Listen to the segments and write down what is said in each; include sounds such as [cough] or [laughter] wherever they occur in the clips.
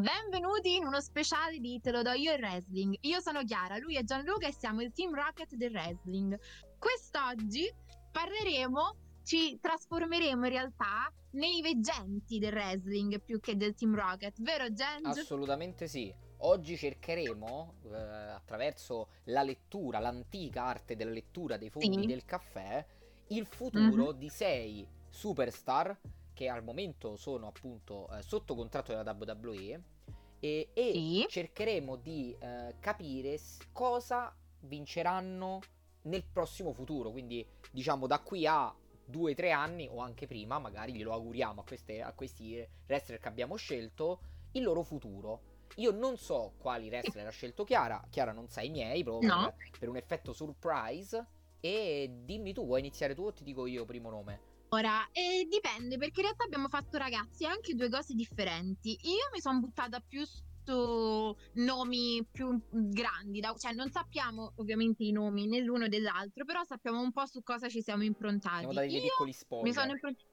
Benvenuti in uno speciale di Te lo do io il wrestling. Io sono Chiara, lui è Gianluca e siamo il team Rocket del wrestling. Quest'oggi parleremo, ci trasformeremo in realtà nei veggenti del wrestling più che del team Rocket, vero Gen? Assolutamente sì. Oggi cercheremo, eh, attraverso la lettura, l'antica arte della lettura dei fondi Sì. del caffè, il futuro Mhm. di sei superstar che al momento sono appunto eh, sotto contratto della WWE e, e Sì. cercheremo di eh, capire cosa vinceranno nel prossimo futuro, quindi diciamo da qui a due o tre anni o anche prima, magari glielo auguriamo a, queste- a questi wrestler che abbiamo scelto, il loro futuro. Io non so quali wrestler ha scelto Chiara, Chiara non sa i miei, proprio No. per, per un effetto surprise. E dimmi tu, vuoi iniziare tu o ti dico io primo nome? Ora, eh, dipende perché in realtà abbiamo fatto ragazzi anche due cose differenti. Io mi sono buttata più su nomi più grandi, da- cioè non sappiamo ovviamente i nomi né l'uno dell'altro, però sappiamo un po' su cosa ci siamo improntati. Siamo Io piccoli mi spoiler. sono improntata.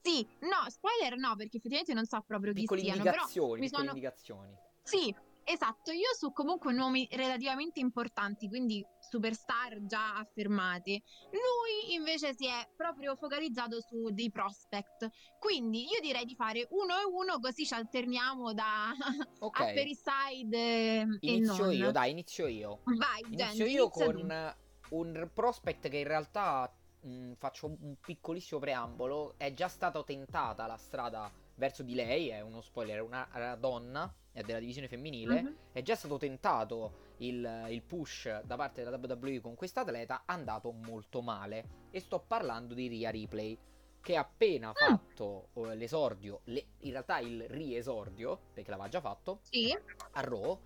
Sì, no, spoiler no, perché effettivamente non so proprio chi siano, però indicazioni, mi sono... indicazioni. Sì, esatto, io su comunque nomi relativamente importanti, quindi superstar già affermati. Lui invece si è proprio focalizzato su dei prospect. Quindi io direi di fare uno e uno così ci alterniamo da [laughs] Ok. Upper Side eh, Inizio io, dai, inizio io. Vai, Inizio Gen, io inizia tu. con un prospect che in realtà mh, faccio un piccolissimo preambolo. È già stata tentata la strada verso di lei, è uno spoiler, è una, una donna, è della divisione femminile. Mhm. È già stato tentato il, il push da parte della WWE con questa atleta, andato molto male. E sto parlando di Ria Ripley, che ha appena fatto eh, l'esordio, le- in realtà il riesordio, perché l'aveva già fatto, Sì, a Raw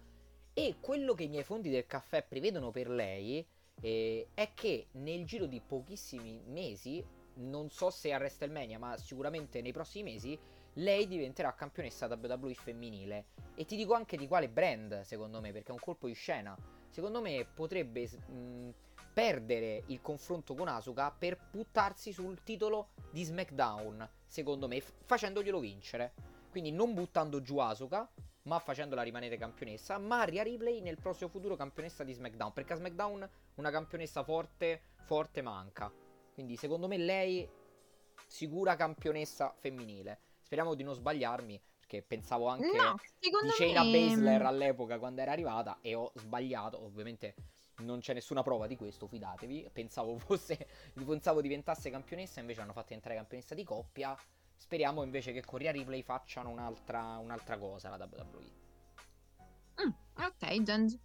e quello che i miei fondi del caffè prevedono per lei eh, è che nel giro di pochissimi mesi, non so se a WrestleMania, ma sicuramente nei prossimi mesi, lei diventerà campionessa WWE femminile. E ti dico anche di quale brand, secondo me, perché è un colpo di scena. Secondo me potrebbe mh, perdere il confronto con Asuka per buttarsi sul titolo di SmackDown, secondo me, f- facendoglielo vincere. Quindi non buttando giù Asuka, ma facendola rimanere campionessa, ma Rhea Ripley nel prossimo futuro campionessa di SmackDown, perché a SmackDown una campionessa forte, forte manca. Quindi secondo me lei sicura campionessa femminile. Speriamo di non sbagliarmi, perché pensavo anche no, di Shayna me... Baszler all'epoca quando era arrivata e ho sbagliato, ovviamente non c'è nessuna prova di questo, fidatevi. Pensavo [laughs] fosse pensavo diventasse campionessa, invece hanno fatto entrare campionessa di coppia. Speriamo invece che con Rhea Ripley facciano un'altra, un'altra cosa la WWE. Mm, ok, Gen.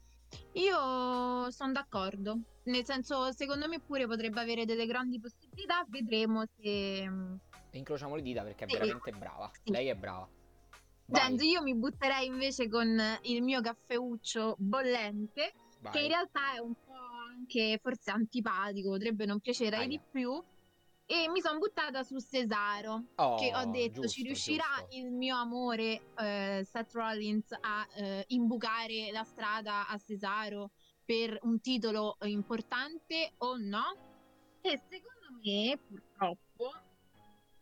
Io sono d'accordo. Nel senso, secondo me pure potrebbe avere delle grandi possibilità. Vedremo se. Incrociamo le dita perché è Sì. veramente brava. Sì. Lei è brava. Vai, io mi butterei invece con il mio caffeuccio bollente, vai. che in realtà è un po' anche forse antipatico, potrebbe non piacere Aia. di più. E mi sono buttata su Cesaro, Oh, che ho detto giusto, ci riuscirà giusto. il mio amore eh, Seth Rollins a eh, imbucare la strada a Cesaro per un titolo importante o no? E secondo me, purtroppo,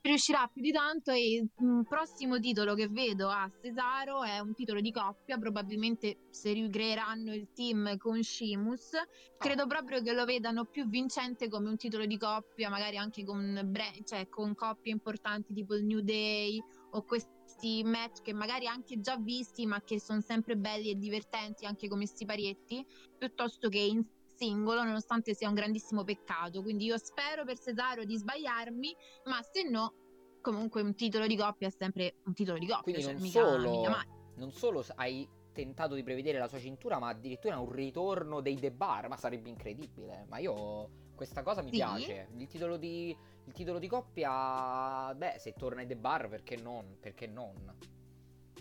riuscirà più di tanto e il prossimo titolo che vedo a Cesaro è un titolo di coppia, probabilmente se ricreeranno il team con Sheamus, credo proprio che lo vedano più vincente come un titolo di coppia, magari anche con, bre- cioè, con coppie importanti tipo il New Day o questi match che magari anche già visti ma che sono sempre belli e divertenti anche come siparietti, piuttosto che in singolo, nonostante sia un grandissimo peccato. Quindi io spero per Cesaro di sbagliarmi, ma se no, comunque un titolo di coppia è sempre un titolo di coppia. Quindi cioè, non mica, solo, mica non solo hai tentato di prevedere la sua cintura, ma addirittura un ritorno dei The Bar, ma sarebbe incredibile. Ma io questa cosa mi Sì. piace. Il titolo di il titolo di coppia, beh, se torna ai The Bar, perché non? Perché non?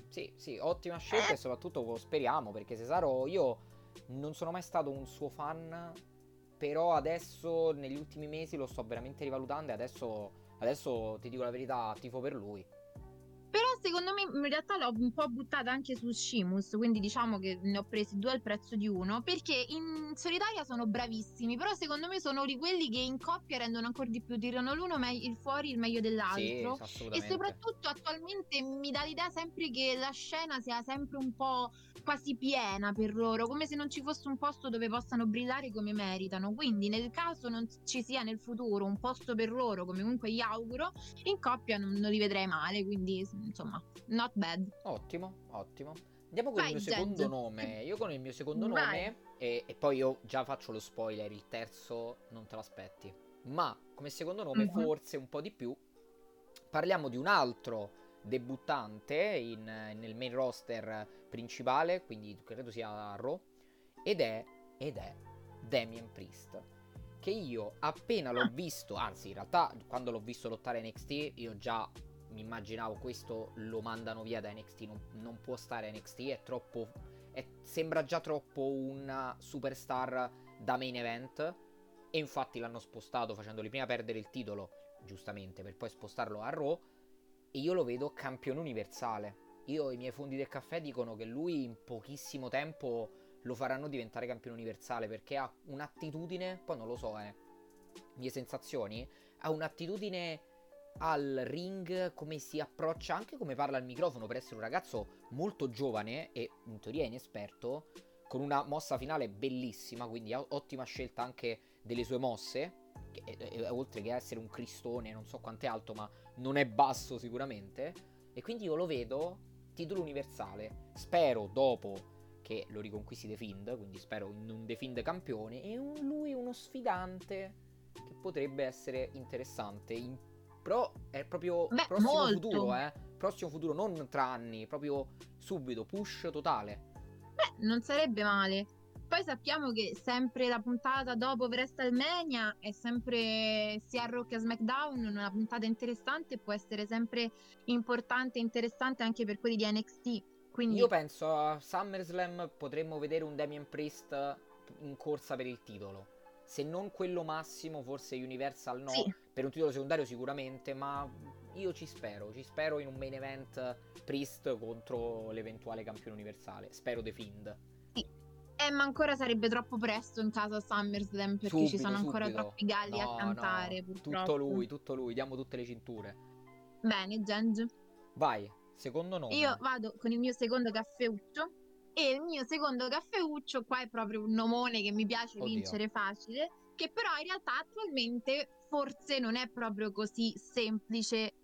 Sì, sì, ottima scelta Eh. e soprattutto speriamo, perché Cesaro io non sono mai stato un suo fan, però adesso negli ultimi mesi lo sto veramente rivalutando e adesso adesso ti dico la verità, tifo per lui. Secondo me in realtà l'ho un po' buttata anche su Shimus, quindi diciamo che ne ho presi due al prezzo di uno, perché in solitaria sono bravissimi, però secondo me sono di quelli che in coppia rendono ancora di più, tirano l'uno me- il fuori il meglio dell'altro. Sì, e soprattutto attualmente mi dà l'idea sempre che la scena sia sempre un po' quasi piena per loro, come se non ci fosse un posto dove possano brillare come meritano. Quindi nel caso non ci sia nel futuro un posto per loro, come comunque gli auguro, in coppia non, non li vedrei male, quindi insomma, not bad. Ottimo, ottimo. Andiamo con Vai, il mio Jazz. secondo nome. Io con il mio secondo Vai. nome, e, e, poi io già faccio lo spoiler, il terzo non te l'aspetti. Ma come secondo nome, mm-hmm. forse un po' di più, parliamo di un altro debuttante in, nel main roster principale, quindi credo sia Raw, ed è, ed è Damien Priest. Che io appena l'ho ah. visto, anzi in realtà quando l'ho visto lottare NXT, io già mi immaginavo questo lo mandano via da NXT, non, non può stare NXT, è troppo... È, sembra già troppo una superstar da main event e infatti l'hanno spostato facendoli prima perdere il titolo, giustamente, per poi spostarlo a Raw e io lo vedo campione universale. Io i miei fondi del caffè dicono che lui in pochissimo tempo lo faranno diventare campione universale perché ha un'attitudine, poi non lo so, eh, mie sensazioni, ha un'attitudine al ring, come si approccia, anche come parla al microfono per essere un ragazzo molto giovane e in teoria inesperto, con una mossa finale bellissima, quindi ottima scelta anche delle sue mosse, che, eh, oltre che essere un cristone, non so quanto è alto, ma non è basso sicuramente, e quindi io lo vedo titolo universale, spero dopo che lo riconquisti The Fiend, quindi spero in un The Fiend campione, e un, lui uno sfidante che potrebbe essere interessante in però è proprio Beh, prossimo molto. futuro, eh. Prossimo futuro, non tra anni, proprio subito, push totale. Beh, non sarebbe male. Poi sappiamo che sempre la puntata dopo WrestleMania è sempre sia Rock che SmackDown una puntata interessante può essere sempre importante e interessante anche per quelli di NXT. Quindi... Io penso a SummerSlam potremmo vedere un Damien Priest in corsa per il titolo se non quello massimo, forse Universal no, sì. Per un titolo secondario sicuramente, ma io ci spero, ci spero in un main event Priest contro l'eventuale campione universale, spero The Fiend. Sì. Eh, ma ancora sarebbe troppo presto in caso SummerSlam perché subito, ci sono ancora subito. troppi galli no, a cantare. No. Tutto lui, tutto lui, diamo tutte le cinture. Bene, Geng. Vai, secondo nome. Io vado con il mio secondo caffeuccio e il mio secondo caffeuccio qua è proprio un nomone che mi piace Oddio. vincere facile, che però in realtà attualmente forse non è proprio così semplice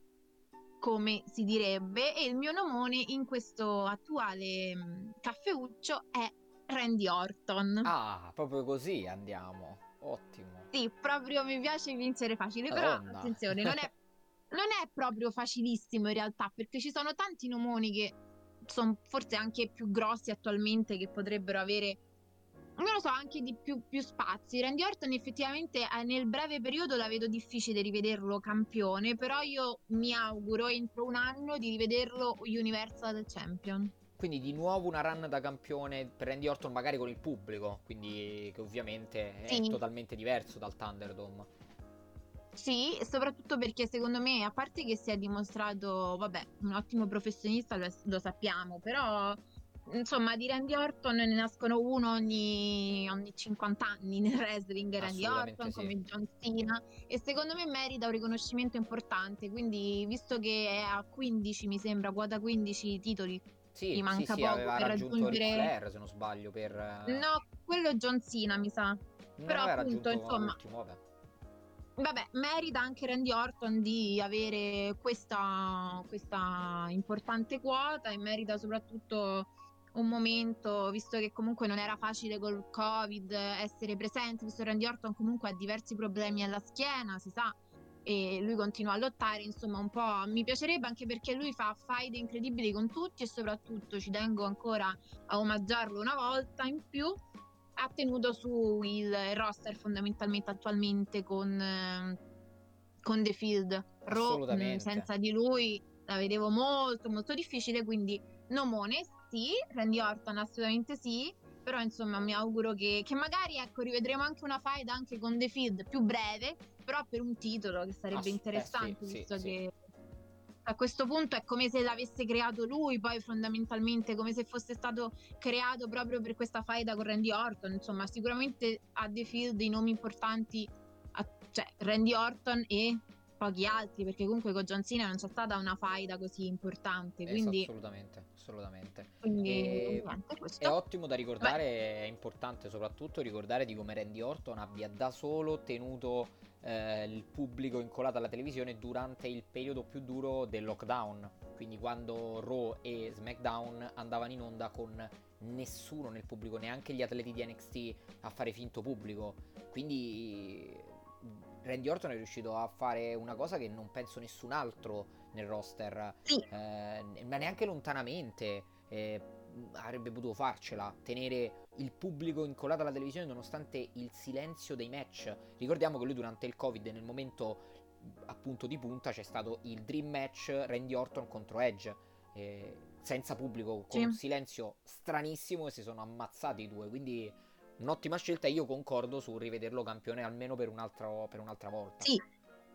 come si direbbe e il mio nomone in questo attuale mm, caffeuccio è Randy Orton. Ah, proprio così andiamo. Ottimo. Sì, proprio mi piace vincere facile, Madonna. però attenzione, non è, [laughs] non è proprio facilissimo in realtà perché ci sono tanti nomoni che sono forse anche più grossi attualmente che potrebbero avere non lo so, anche di più, più spazi. Randy Orton effettivamente eh, nel breve periodo la vedo difficile rivederlo campione, però io mi auguro entro un anno di rivederlo Universal Champion. Quindi di nuovo una run da campione per Randy Orton magari con il pubblico, quindi che ovviamente è sì. totalmente diverso dal Thunderdome. Sì, soprattutto perché secondo me, a parte che si è dimostrato, vabbè, un ottimo professionista, lo, lo sappiamo, però insomma di Randy Orton ne nascono uno ogni, ogni 50 anni nel wrestling Randy Orton sì. come John Cena. E secondo me merita un riconoscimento importante quindi visto che è a 15 mi sembra quota 15 titoli sì, gli manca sì, poco sì, per raggiungere Flair, se non sbaglio per no quello è John Cena mi sa. Non però appunto insomma vabbè. vabbè, merita anche Randy Orton di avere questa, questa importante quota e merita soprattutto un momento, visto che comunque non era facile col Covid essere presente, visto che Randy Orton comunque ha diversi problemi alla schiena, si sa, e lui continua a lottare, insomma un po' mi piacerebbe anche perché lui fa faide incredibili con tutti e soprattutto ci tengo ancora a omaggiarlo una volta in più ha tenuto su il roster fondamentalmente attualmente con, con The Field. Ro, senza di lui la vedevo molto molto difficile, quindi Nomone sì, Randy Orton assolutamente sì, però insomma mi auguro che, che, magari ecco rivedremo anche una fight anche con The Field più breve, però per un titolo che sarebbe Ass- interessante eh, sì, visto sì, che... a questo punto è come se l'avesse creato lui, poi fondamentalmente come se fosse stato creato proprio per questa faida con Randy Orton. Insomma, sicuramente a The Field i nomi importanti, a, cioè Randy Orton e pochi altri, perché comunque con John Cena non c'è stata una faida così importante. Quindi... assolutamente, assolutamente. Quindi, e... È ottimo da ricordare, Beh. è importante soprattutto ricordare di come Randy Orton abbia da solo tenuto eh, il pubblico incolato alla televisione durante il periodo più duro del lockdown. Quindi quando Raw e SmackDown andavano in onda con nessuno nel pubblico, neanche gli atleti di NXT a fare finto pubblico. Quindi Randy Orton è riuscito a fare una cosa che non penso nessun altro nel roster, sì. eh, ma neanche lontanamente. Eh, avrebbe potuto farcela, tenere il pubblico incollato alla televisione nonostante il silenzio dei match. Ricordiamo che lui durante il Covid, nel momento appunto di punta, c'è stato il Dream Match Randy Orton contro Edge. Eh, senza pubblico, con sì. un silenzio stranissimo e si sono ammazzati i due. Quindi un'ottima scelta. Io concordo su rivederlo campione almeno per, un altro, per un'altra volta. Sì,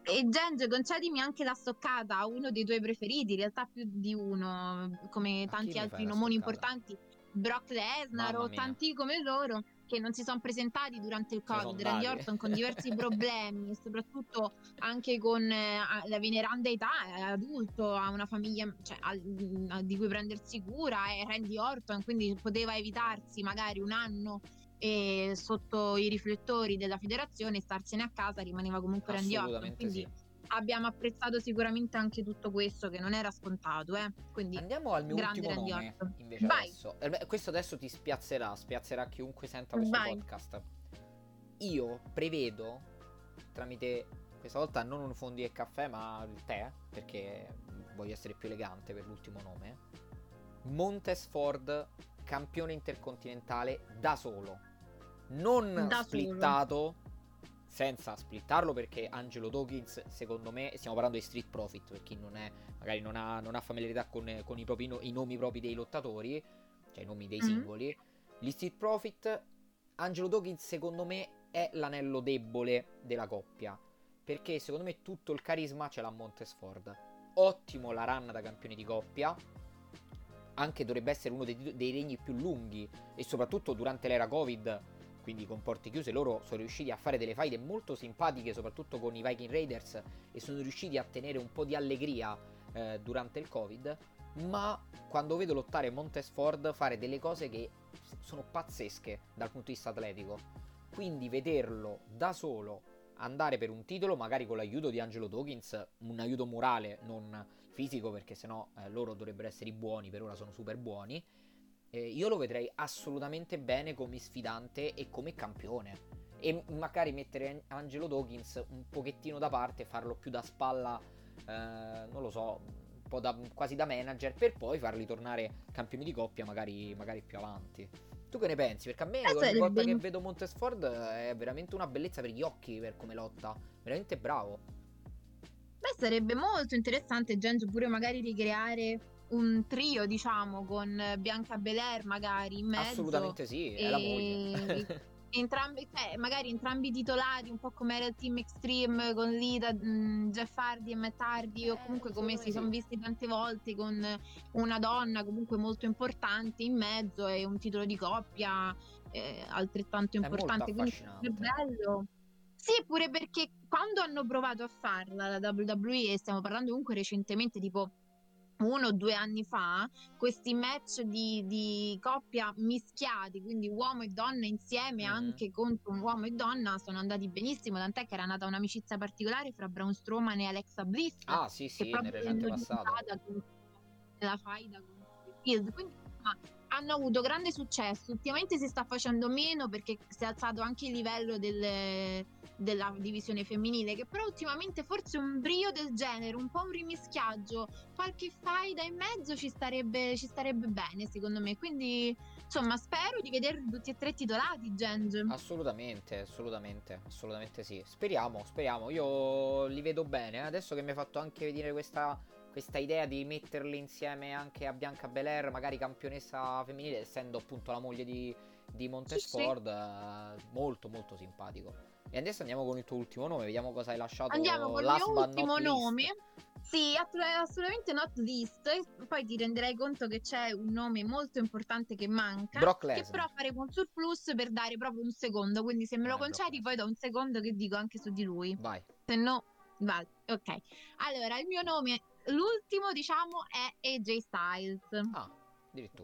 e Genge, concedimi anche la stoccata a uno dei tuoi preferiti, in realtà più di uno, come tanti altri nomoni importanti, Brock Lesnar o tanti come loro che non si sono presentati durante il Covid, Randy Orton con [laughs] diversi problemi e soprattutto anche con eh, la veneranda età, è adulto, ha una famiglia cioè, ha, di cui prendersi cura, è Randy Orton, quindi poteva evitarsi magari un anno e sotto i riflettori della federazione starsene a casa rimaneva comunque Randy Orton quindi sì. abbiamo apprezzato sicuramente anche tutto questo che non era scontato eh? quindi andiamo al mio ultimo Randy nome Orton. invece Vai. adesso eh, questo adesso ti spiazzerà spiazzerà chiunque senta questo Vai. podcast io prevedo tramite questa volta non un fondi e caffè ma il tè perché voglio essere più elegante per l'ultimo nome Montes Ford campione intercontinentale da solo. Non da splittato. Solo. Senza splittarlo perché Angelo Dawkins, secondo me, stiamo parlando di Street Profit, per chi non è, magari non ha, non ha familiarità con, con i, propri, i, nomi propri dei lottatori, cioè i nomi dei mm-hmm. singoli. Gli Street Profit, Angelo Dawkins, secondo me, è l'anello debole della coppia. Perché secondo me tutto il carisma ce l'ha Montesford. Ottimo la run da campione di coppia anche dovrebbe essere uno dei, dei regni più lunghi e soprattutto durante l'era Covid, quindi con porte chiuse, loro sono riusciti a fare delle faide molto simpatiche, soprattutto con i Viking Raiders, e sono riusciti a tenere un po' di allegria eh, durante il Covid. Ma quando vedo lottare Montesford fare delle cose che sono pazzesche dal punto di vista atletico, quindi vederlo da solo andare per un titolo, magari con l'aiuto di Angelo Dawkins, un aiuto morale, non fisico, perché sennò eh, loro dovrebbero essere i buoni, per ora sono super buoni. Eh, io lo vedrei assolutamente bene come sfidante e come campione. E magari mettere Angelo Dawkins un pochettino da parte, farlo più da spalla, eh, non lo so, un po' da, quasi da manager, per poi farli tornare campioni di coppia, magari, magari più avanti. Tu che ne pensi? Perché a me eh, ogni volta che vedo Montesford è veramente una bellezza per gli occhi per come lotta. Veramente bravo. Beh, sarebbe molto interessante, Genzo, pure magari ricreare un trio, diciamo, con Bianca Belair magari in mezzo. Assolutamente sì, è la moglie. [laughs] entrambi, cioè, magari entrambi titolati, un po' come era il Team Extreme con Lita, mh, mm, Jeff Hardy e Matt Hardy, o eh, comunque come si sono visti tante volte con una donna comunque molto importante in mezzo e un titolo di coppia eh, altrettanto importante. Quindi è bello. Sì, pure perché quando hanno provato a farla la WWE, e stiamo parlando comunque recentemente, tipo uno o due anni fa questi match di, di, coppia mischiati, quindi uomo e donna insieme mm-hmm. anche contro un uomo e donna, sono andati benissimo, tant'è che era nata un'amicizia particolare fra Braun Strowman e Alexa Bliss. Ah sì sì, nel recente passato. La faida con Field, quindi insomma, hanno avuto grande successo, ultimamente si sta facendo meno perché si è alzato anche il livello del della divisione femminile, che però ultimamente forse un brio del genere, un po' un rimischiaggio, qualche faida in mezzo ci starebbe, ci starebbe bene secondo me. Quindi insomma spero di vederli tutti e tre titolati, Genge. Assolutamente, assolutamente, assolutamente sì. Speriamo, speriamo. Io li vedo bene. Adesso che mi hai fatto anche vedere questa questa idea di metterli insieme anche a Bianca Belair, magari campionessa femminile, essendo appunto la moglie di, di Montesford, sì, sì. Eh, molto molto simpatico. E adesso andiamo con il tuo ultimo nome, vediamo cosa hai lasciato. Andiamo con il mio ultimo nome. Sì, assolutamente not list. Poi ti renderai conto che c'è un nome molto importante che manca. Che però faremo un surplus per dare proprio un secondo. Quindi se me lo Eh, concedi, poi do un secondo che dico anche su di lui. Vai. Se no, vale. Ok. Allora, il mio nome, l'ultimo, diciamo, è AJ Styles. Ah.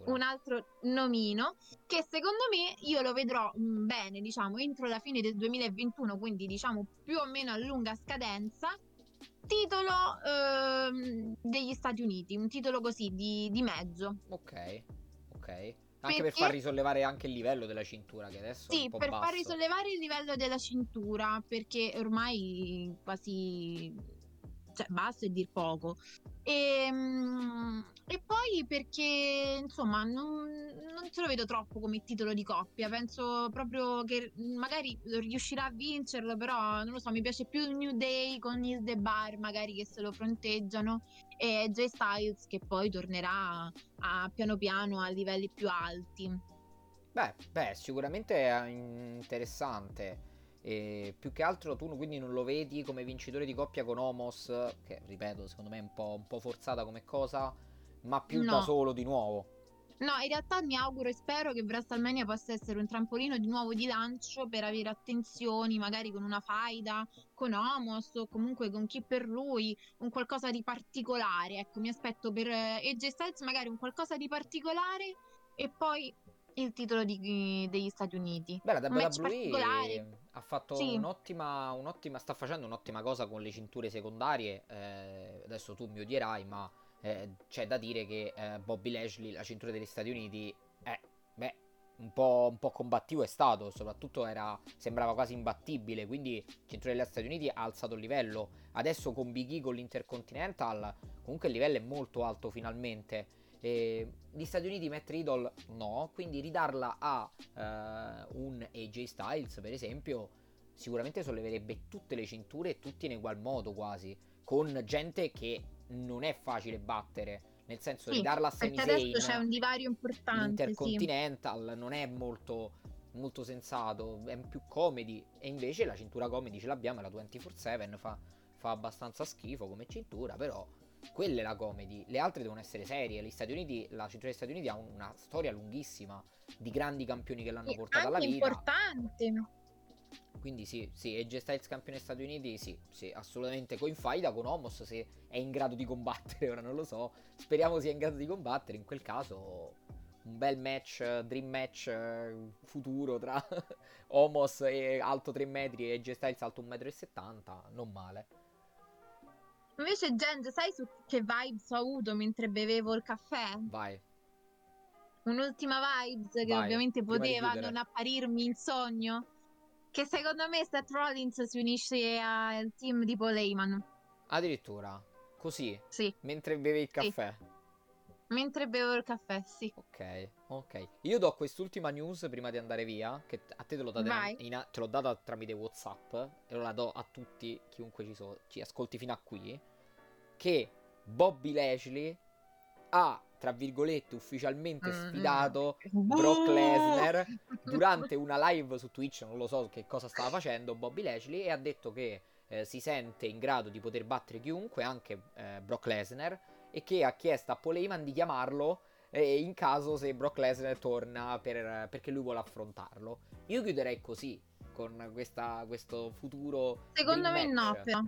Un altro nomino che secondo me io lo vedrò mh, bene, diciamo, entro la fine del 2021, quindi diciamo più o meno a lunga scadenza. Titolo ehm, degli Stati Uniti, un titolo così di, di mezzo. Ok, ok. Anche per Perché- far risollevare anche il livello della cintura, che adesso Sì, per basso. far risollevare il livello della cintura, perché ormai quasi cioè, basso e dir poco. E, mm, e poi perché insomma non, non se lo vedo troppo come titolo di coppia. Penso proprio che magari riuscirà a vincerlo, però non lo so. Mi piace più il New Day con il The Bar, magari che se lo fronteggiano, e Jay Styles che poi tornerà a, piano piano a livelli più alti. Beh, beh, sicuramente è interessante. E più che altro tu quindi non lo vedi come vincitore di coppia con Homos, che ripeto, secondo me è un po', un po' forzata come cosa, ma più da No. solo di nuovo. No, in realtà mi auguro e spero che WrestleMania possa essere un trampolino di nuovo di lancio per avere attenzioni, magari con una faida, con Homos o comunque con chi per lui, un qualcosa di particolare. Ecco, mi aspetto per eh, AJ Styles magari un qualcosa di particolare e poi il titolo di- degli Stati Uniti. Beh, la WWE ha fatto Sì. un'ottima, un'ottima, sta facendo un'ottima cosa con le cinture secondarie. eh, adesso tu mi odierai, ma eh, c'è da dire che eh, Bobby Lashley, la cintura degli Stati Uniti, è, beh, un po', un po' combattivo è stato, soprattutto era, sembrava quasi imbattibile, quindi cintura degli Stati Uniti ha alzato il livello. Adesso con Big E, con l'Intercontinental, comunque il livello è molto alto finalmente. E gli Stati Uniti Matt Riddle no, quindi ridarla a eh, un AJ Styles per esempio sicuramente solleverebbe tutte le cinture e tutti in ugual modo quasi, con gente che non è facile battere, nel senso Sì, ridarla a Sami Perché adesso c'è Zayn un divario importante, sì. l'Intercontinental non è molto molto sensato, è più comedy. E invece la cintura comedy ce l'abbiamo la 24/7 fa, fa abbastanza schifo come cintura, però quella è la comedy, le altre devono essere serie. Gli Stati Uniti, la cintura degli Stati Uniti ha una storia lunghissima di grandi campioni che l'hanno Sì, portata alla vita. importante. Quindi sì, sì, AJ Styles campione Stati Uniti, sì, sì, assolutamente con faida con Homos se è in grado di combattere, [laughs] ora non lo so. Speriamo sia in grado di combattere, in quel caso un bel match, dream match futuro tra [laughs] Homos e alto 3 metri e AJ Styles alto 1,70 m, non male. Invece, Gen, sai su che vibes ho avuto mentre bevevo il caffè? Vai. Un'ultima vibes che Vai, ovviamente poteva non apparirmi in sogno. Che secondo me Seth Rollins si unisce al team di Paul Heyman. Addirittura, così, Sì, mentre bevi il Sì. Mentre bevo il caffè, sì. Ok, ok. Io do quest'ultima news prima di andare via, che a te te l'ho data, in- in- te l'ho data tramite Whatsapp e la do a tutti, chiunque ci, so- ci ascolti fino a qui, che Bobby Lashley ha, tra virgolette, ufficialmente Mm, sfidato. Brock! Lesnar [laughs] durante una live su Twitch, non lo so che cosa stava facendo Bobby Lashley, e ha detto che eh, si sente in grado di poter battere chiunque, anche eh, Brock Lesnar, e che ha chiesto a Paul Heyman di chiamarlo eh, in caso se Brock Lesnar torna per- perché lui vuole affrontarlo. Io chiuderei così, con questa- questo futuro... Secondo me no, match. però.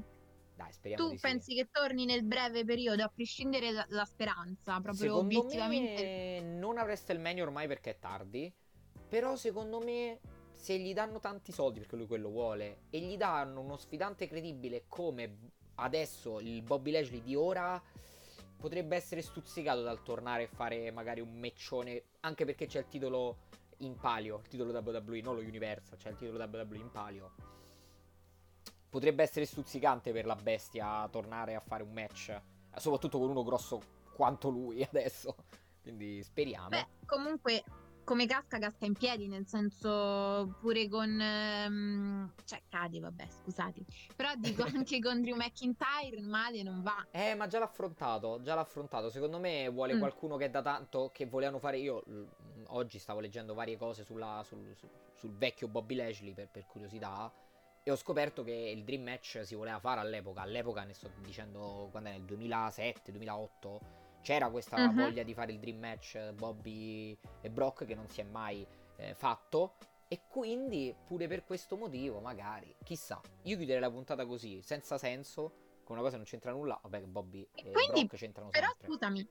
Dai, speriamo Tu di sì. pensi che torni nel breve periodo, a prescindere dalla speranza, proprio Secondo obiettivamente? me non a WrestleMania ormai perché è tardi. Però secondo me se gli danno tanti soldi perché lui quello vuole e gli danno uno sfidante credibile come adesso il Bobby Lashley di ora potrebbe essere stuzzicato dal tornare e fare magari un meccione anche perché c'è il titolo in palio, il titolo WWE, non lo Universal, c'è il titolo WWE in palio. Potrebbe essere stuzzicante per la bestia tornare a fare un match, soprattutto con uno grosso quanto lui [laughs] adesso. Quindi speriamo. Beh, comunque, come casca, casca in piedi, nel senso pure con... ehm, cioè, cade, vabbè, scusate. Però dico [laughs] anche con Drew McIntyre, male non va. Eh, ma già l'ha affrontato, già l'ha affrontato. Secondo me vuole Mm. qualcuno che da tanto che volevano fare io. oggi stavo leggendo varie cose sulla- sul, sul- sul vecchio Bobby Lashley per, per curiosità. E ho scoperto che il Dream Match si voleva fare all'epoca. All'epoca ne sto dicendo quando è nel 2007-2008. C'era questa Mhm. voglia di fare il Dream Match Bobby e Brock che non si è mai eh, fatto. E quindi, pure per questo motivo, magari, chissà. Io chiuderei la puntata così, senza senso, con una cosa che non c'entra nulla. Vabbè, che Bobby e quindi, Brock c'entrano Però sempre. scusami,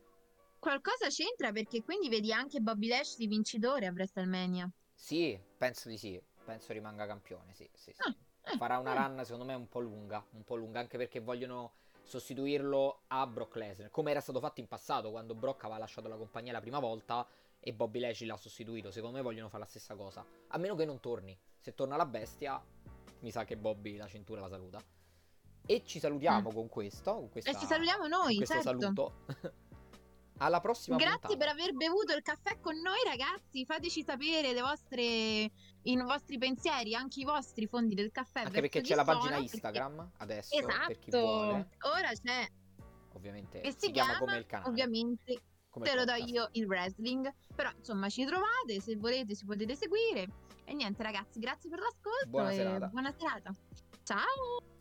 qualcosa c'entra perché quindi vedi anche Bobby Lashley vincitore a WrestleMania. Sì, penso di sì. Penso rimanga campione, sì, sì, sì. Ah, eh, Farà una eh. run secondo me un po' lunga, un po' lunga anche perché vogliono sostituirlo a Brock Lesnar, come era stato fatto in passato quando Brock aveva lasciato la compagnia la prima volta e Bobby Lashley l'ha sostituito. Secondo me vogliono fare la stessa cosa, a meno che non torni. Se torna la bestia, mi sa che Bobby la cintura la saluta. E ci salutiamo con questo, con questa, E ci salutiamo noi, certo. saluto. [laughs] Alla prossima Grazie puntata. per aver bevuto il caffè con noi, ragazzi. Fateci sapere le vostre, i vostri pensieri, anche i vostri fondi del caffè. Anche perché c'è la pagina perché- Instagram adesso Esatto. Ora c'è. Ovviamente E si, si chiama chiama, come il canale. ovviamente, come te lo do podcast. io il wrestling. Però insomma ci trovate, se volete ci potete seguire. E niente ragazzi, grazie per l'ascolto Buona serata. buona serata. Ciao!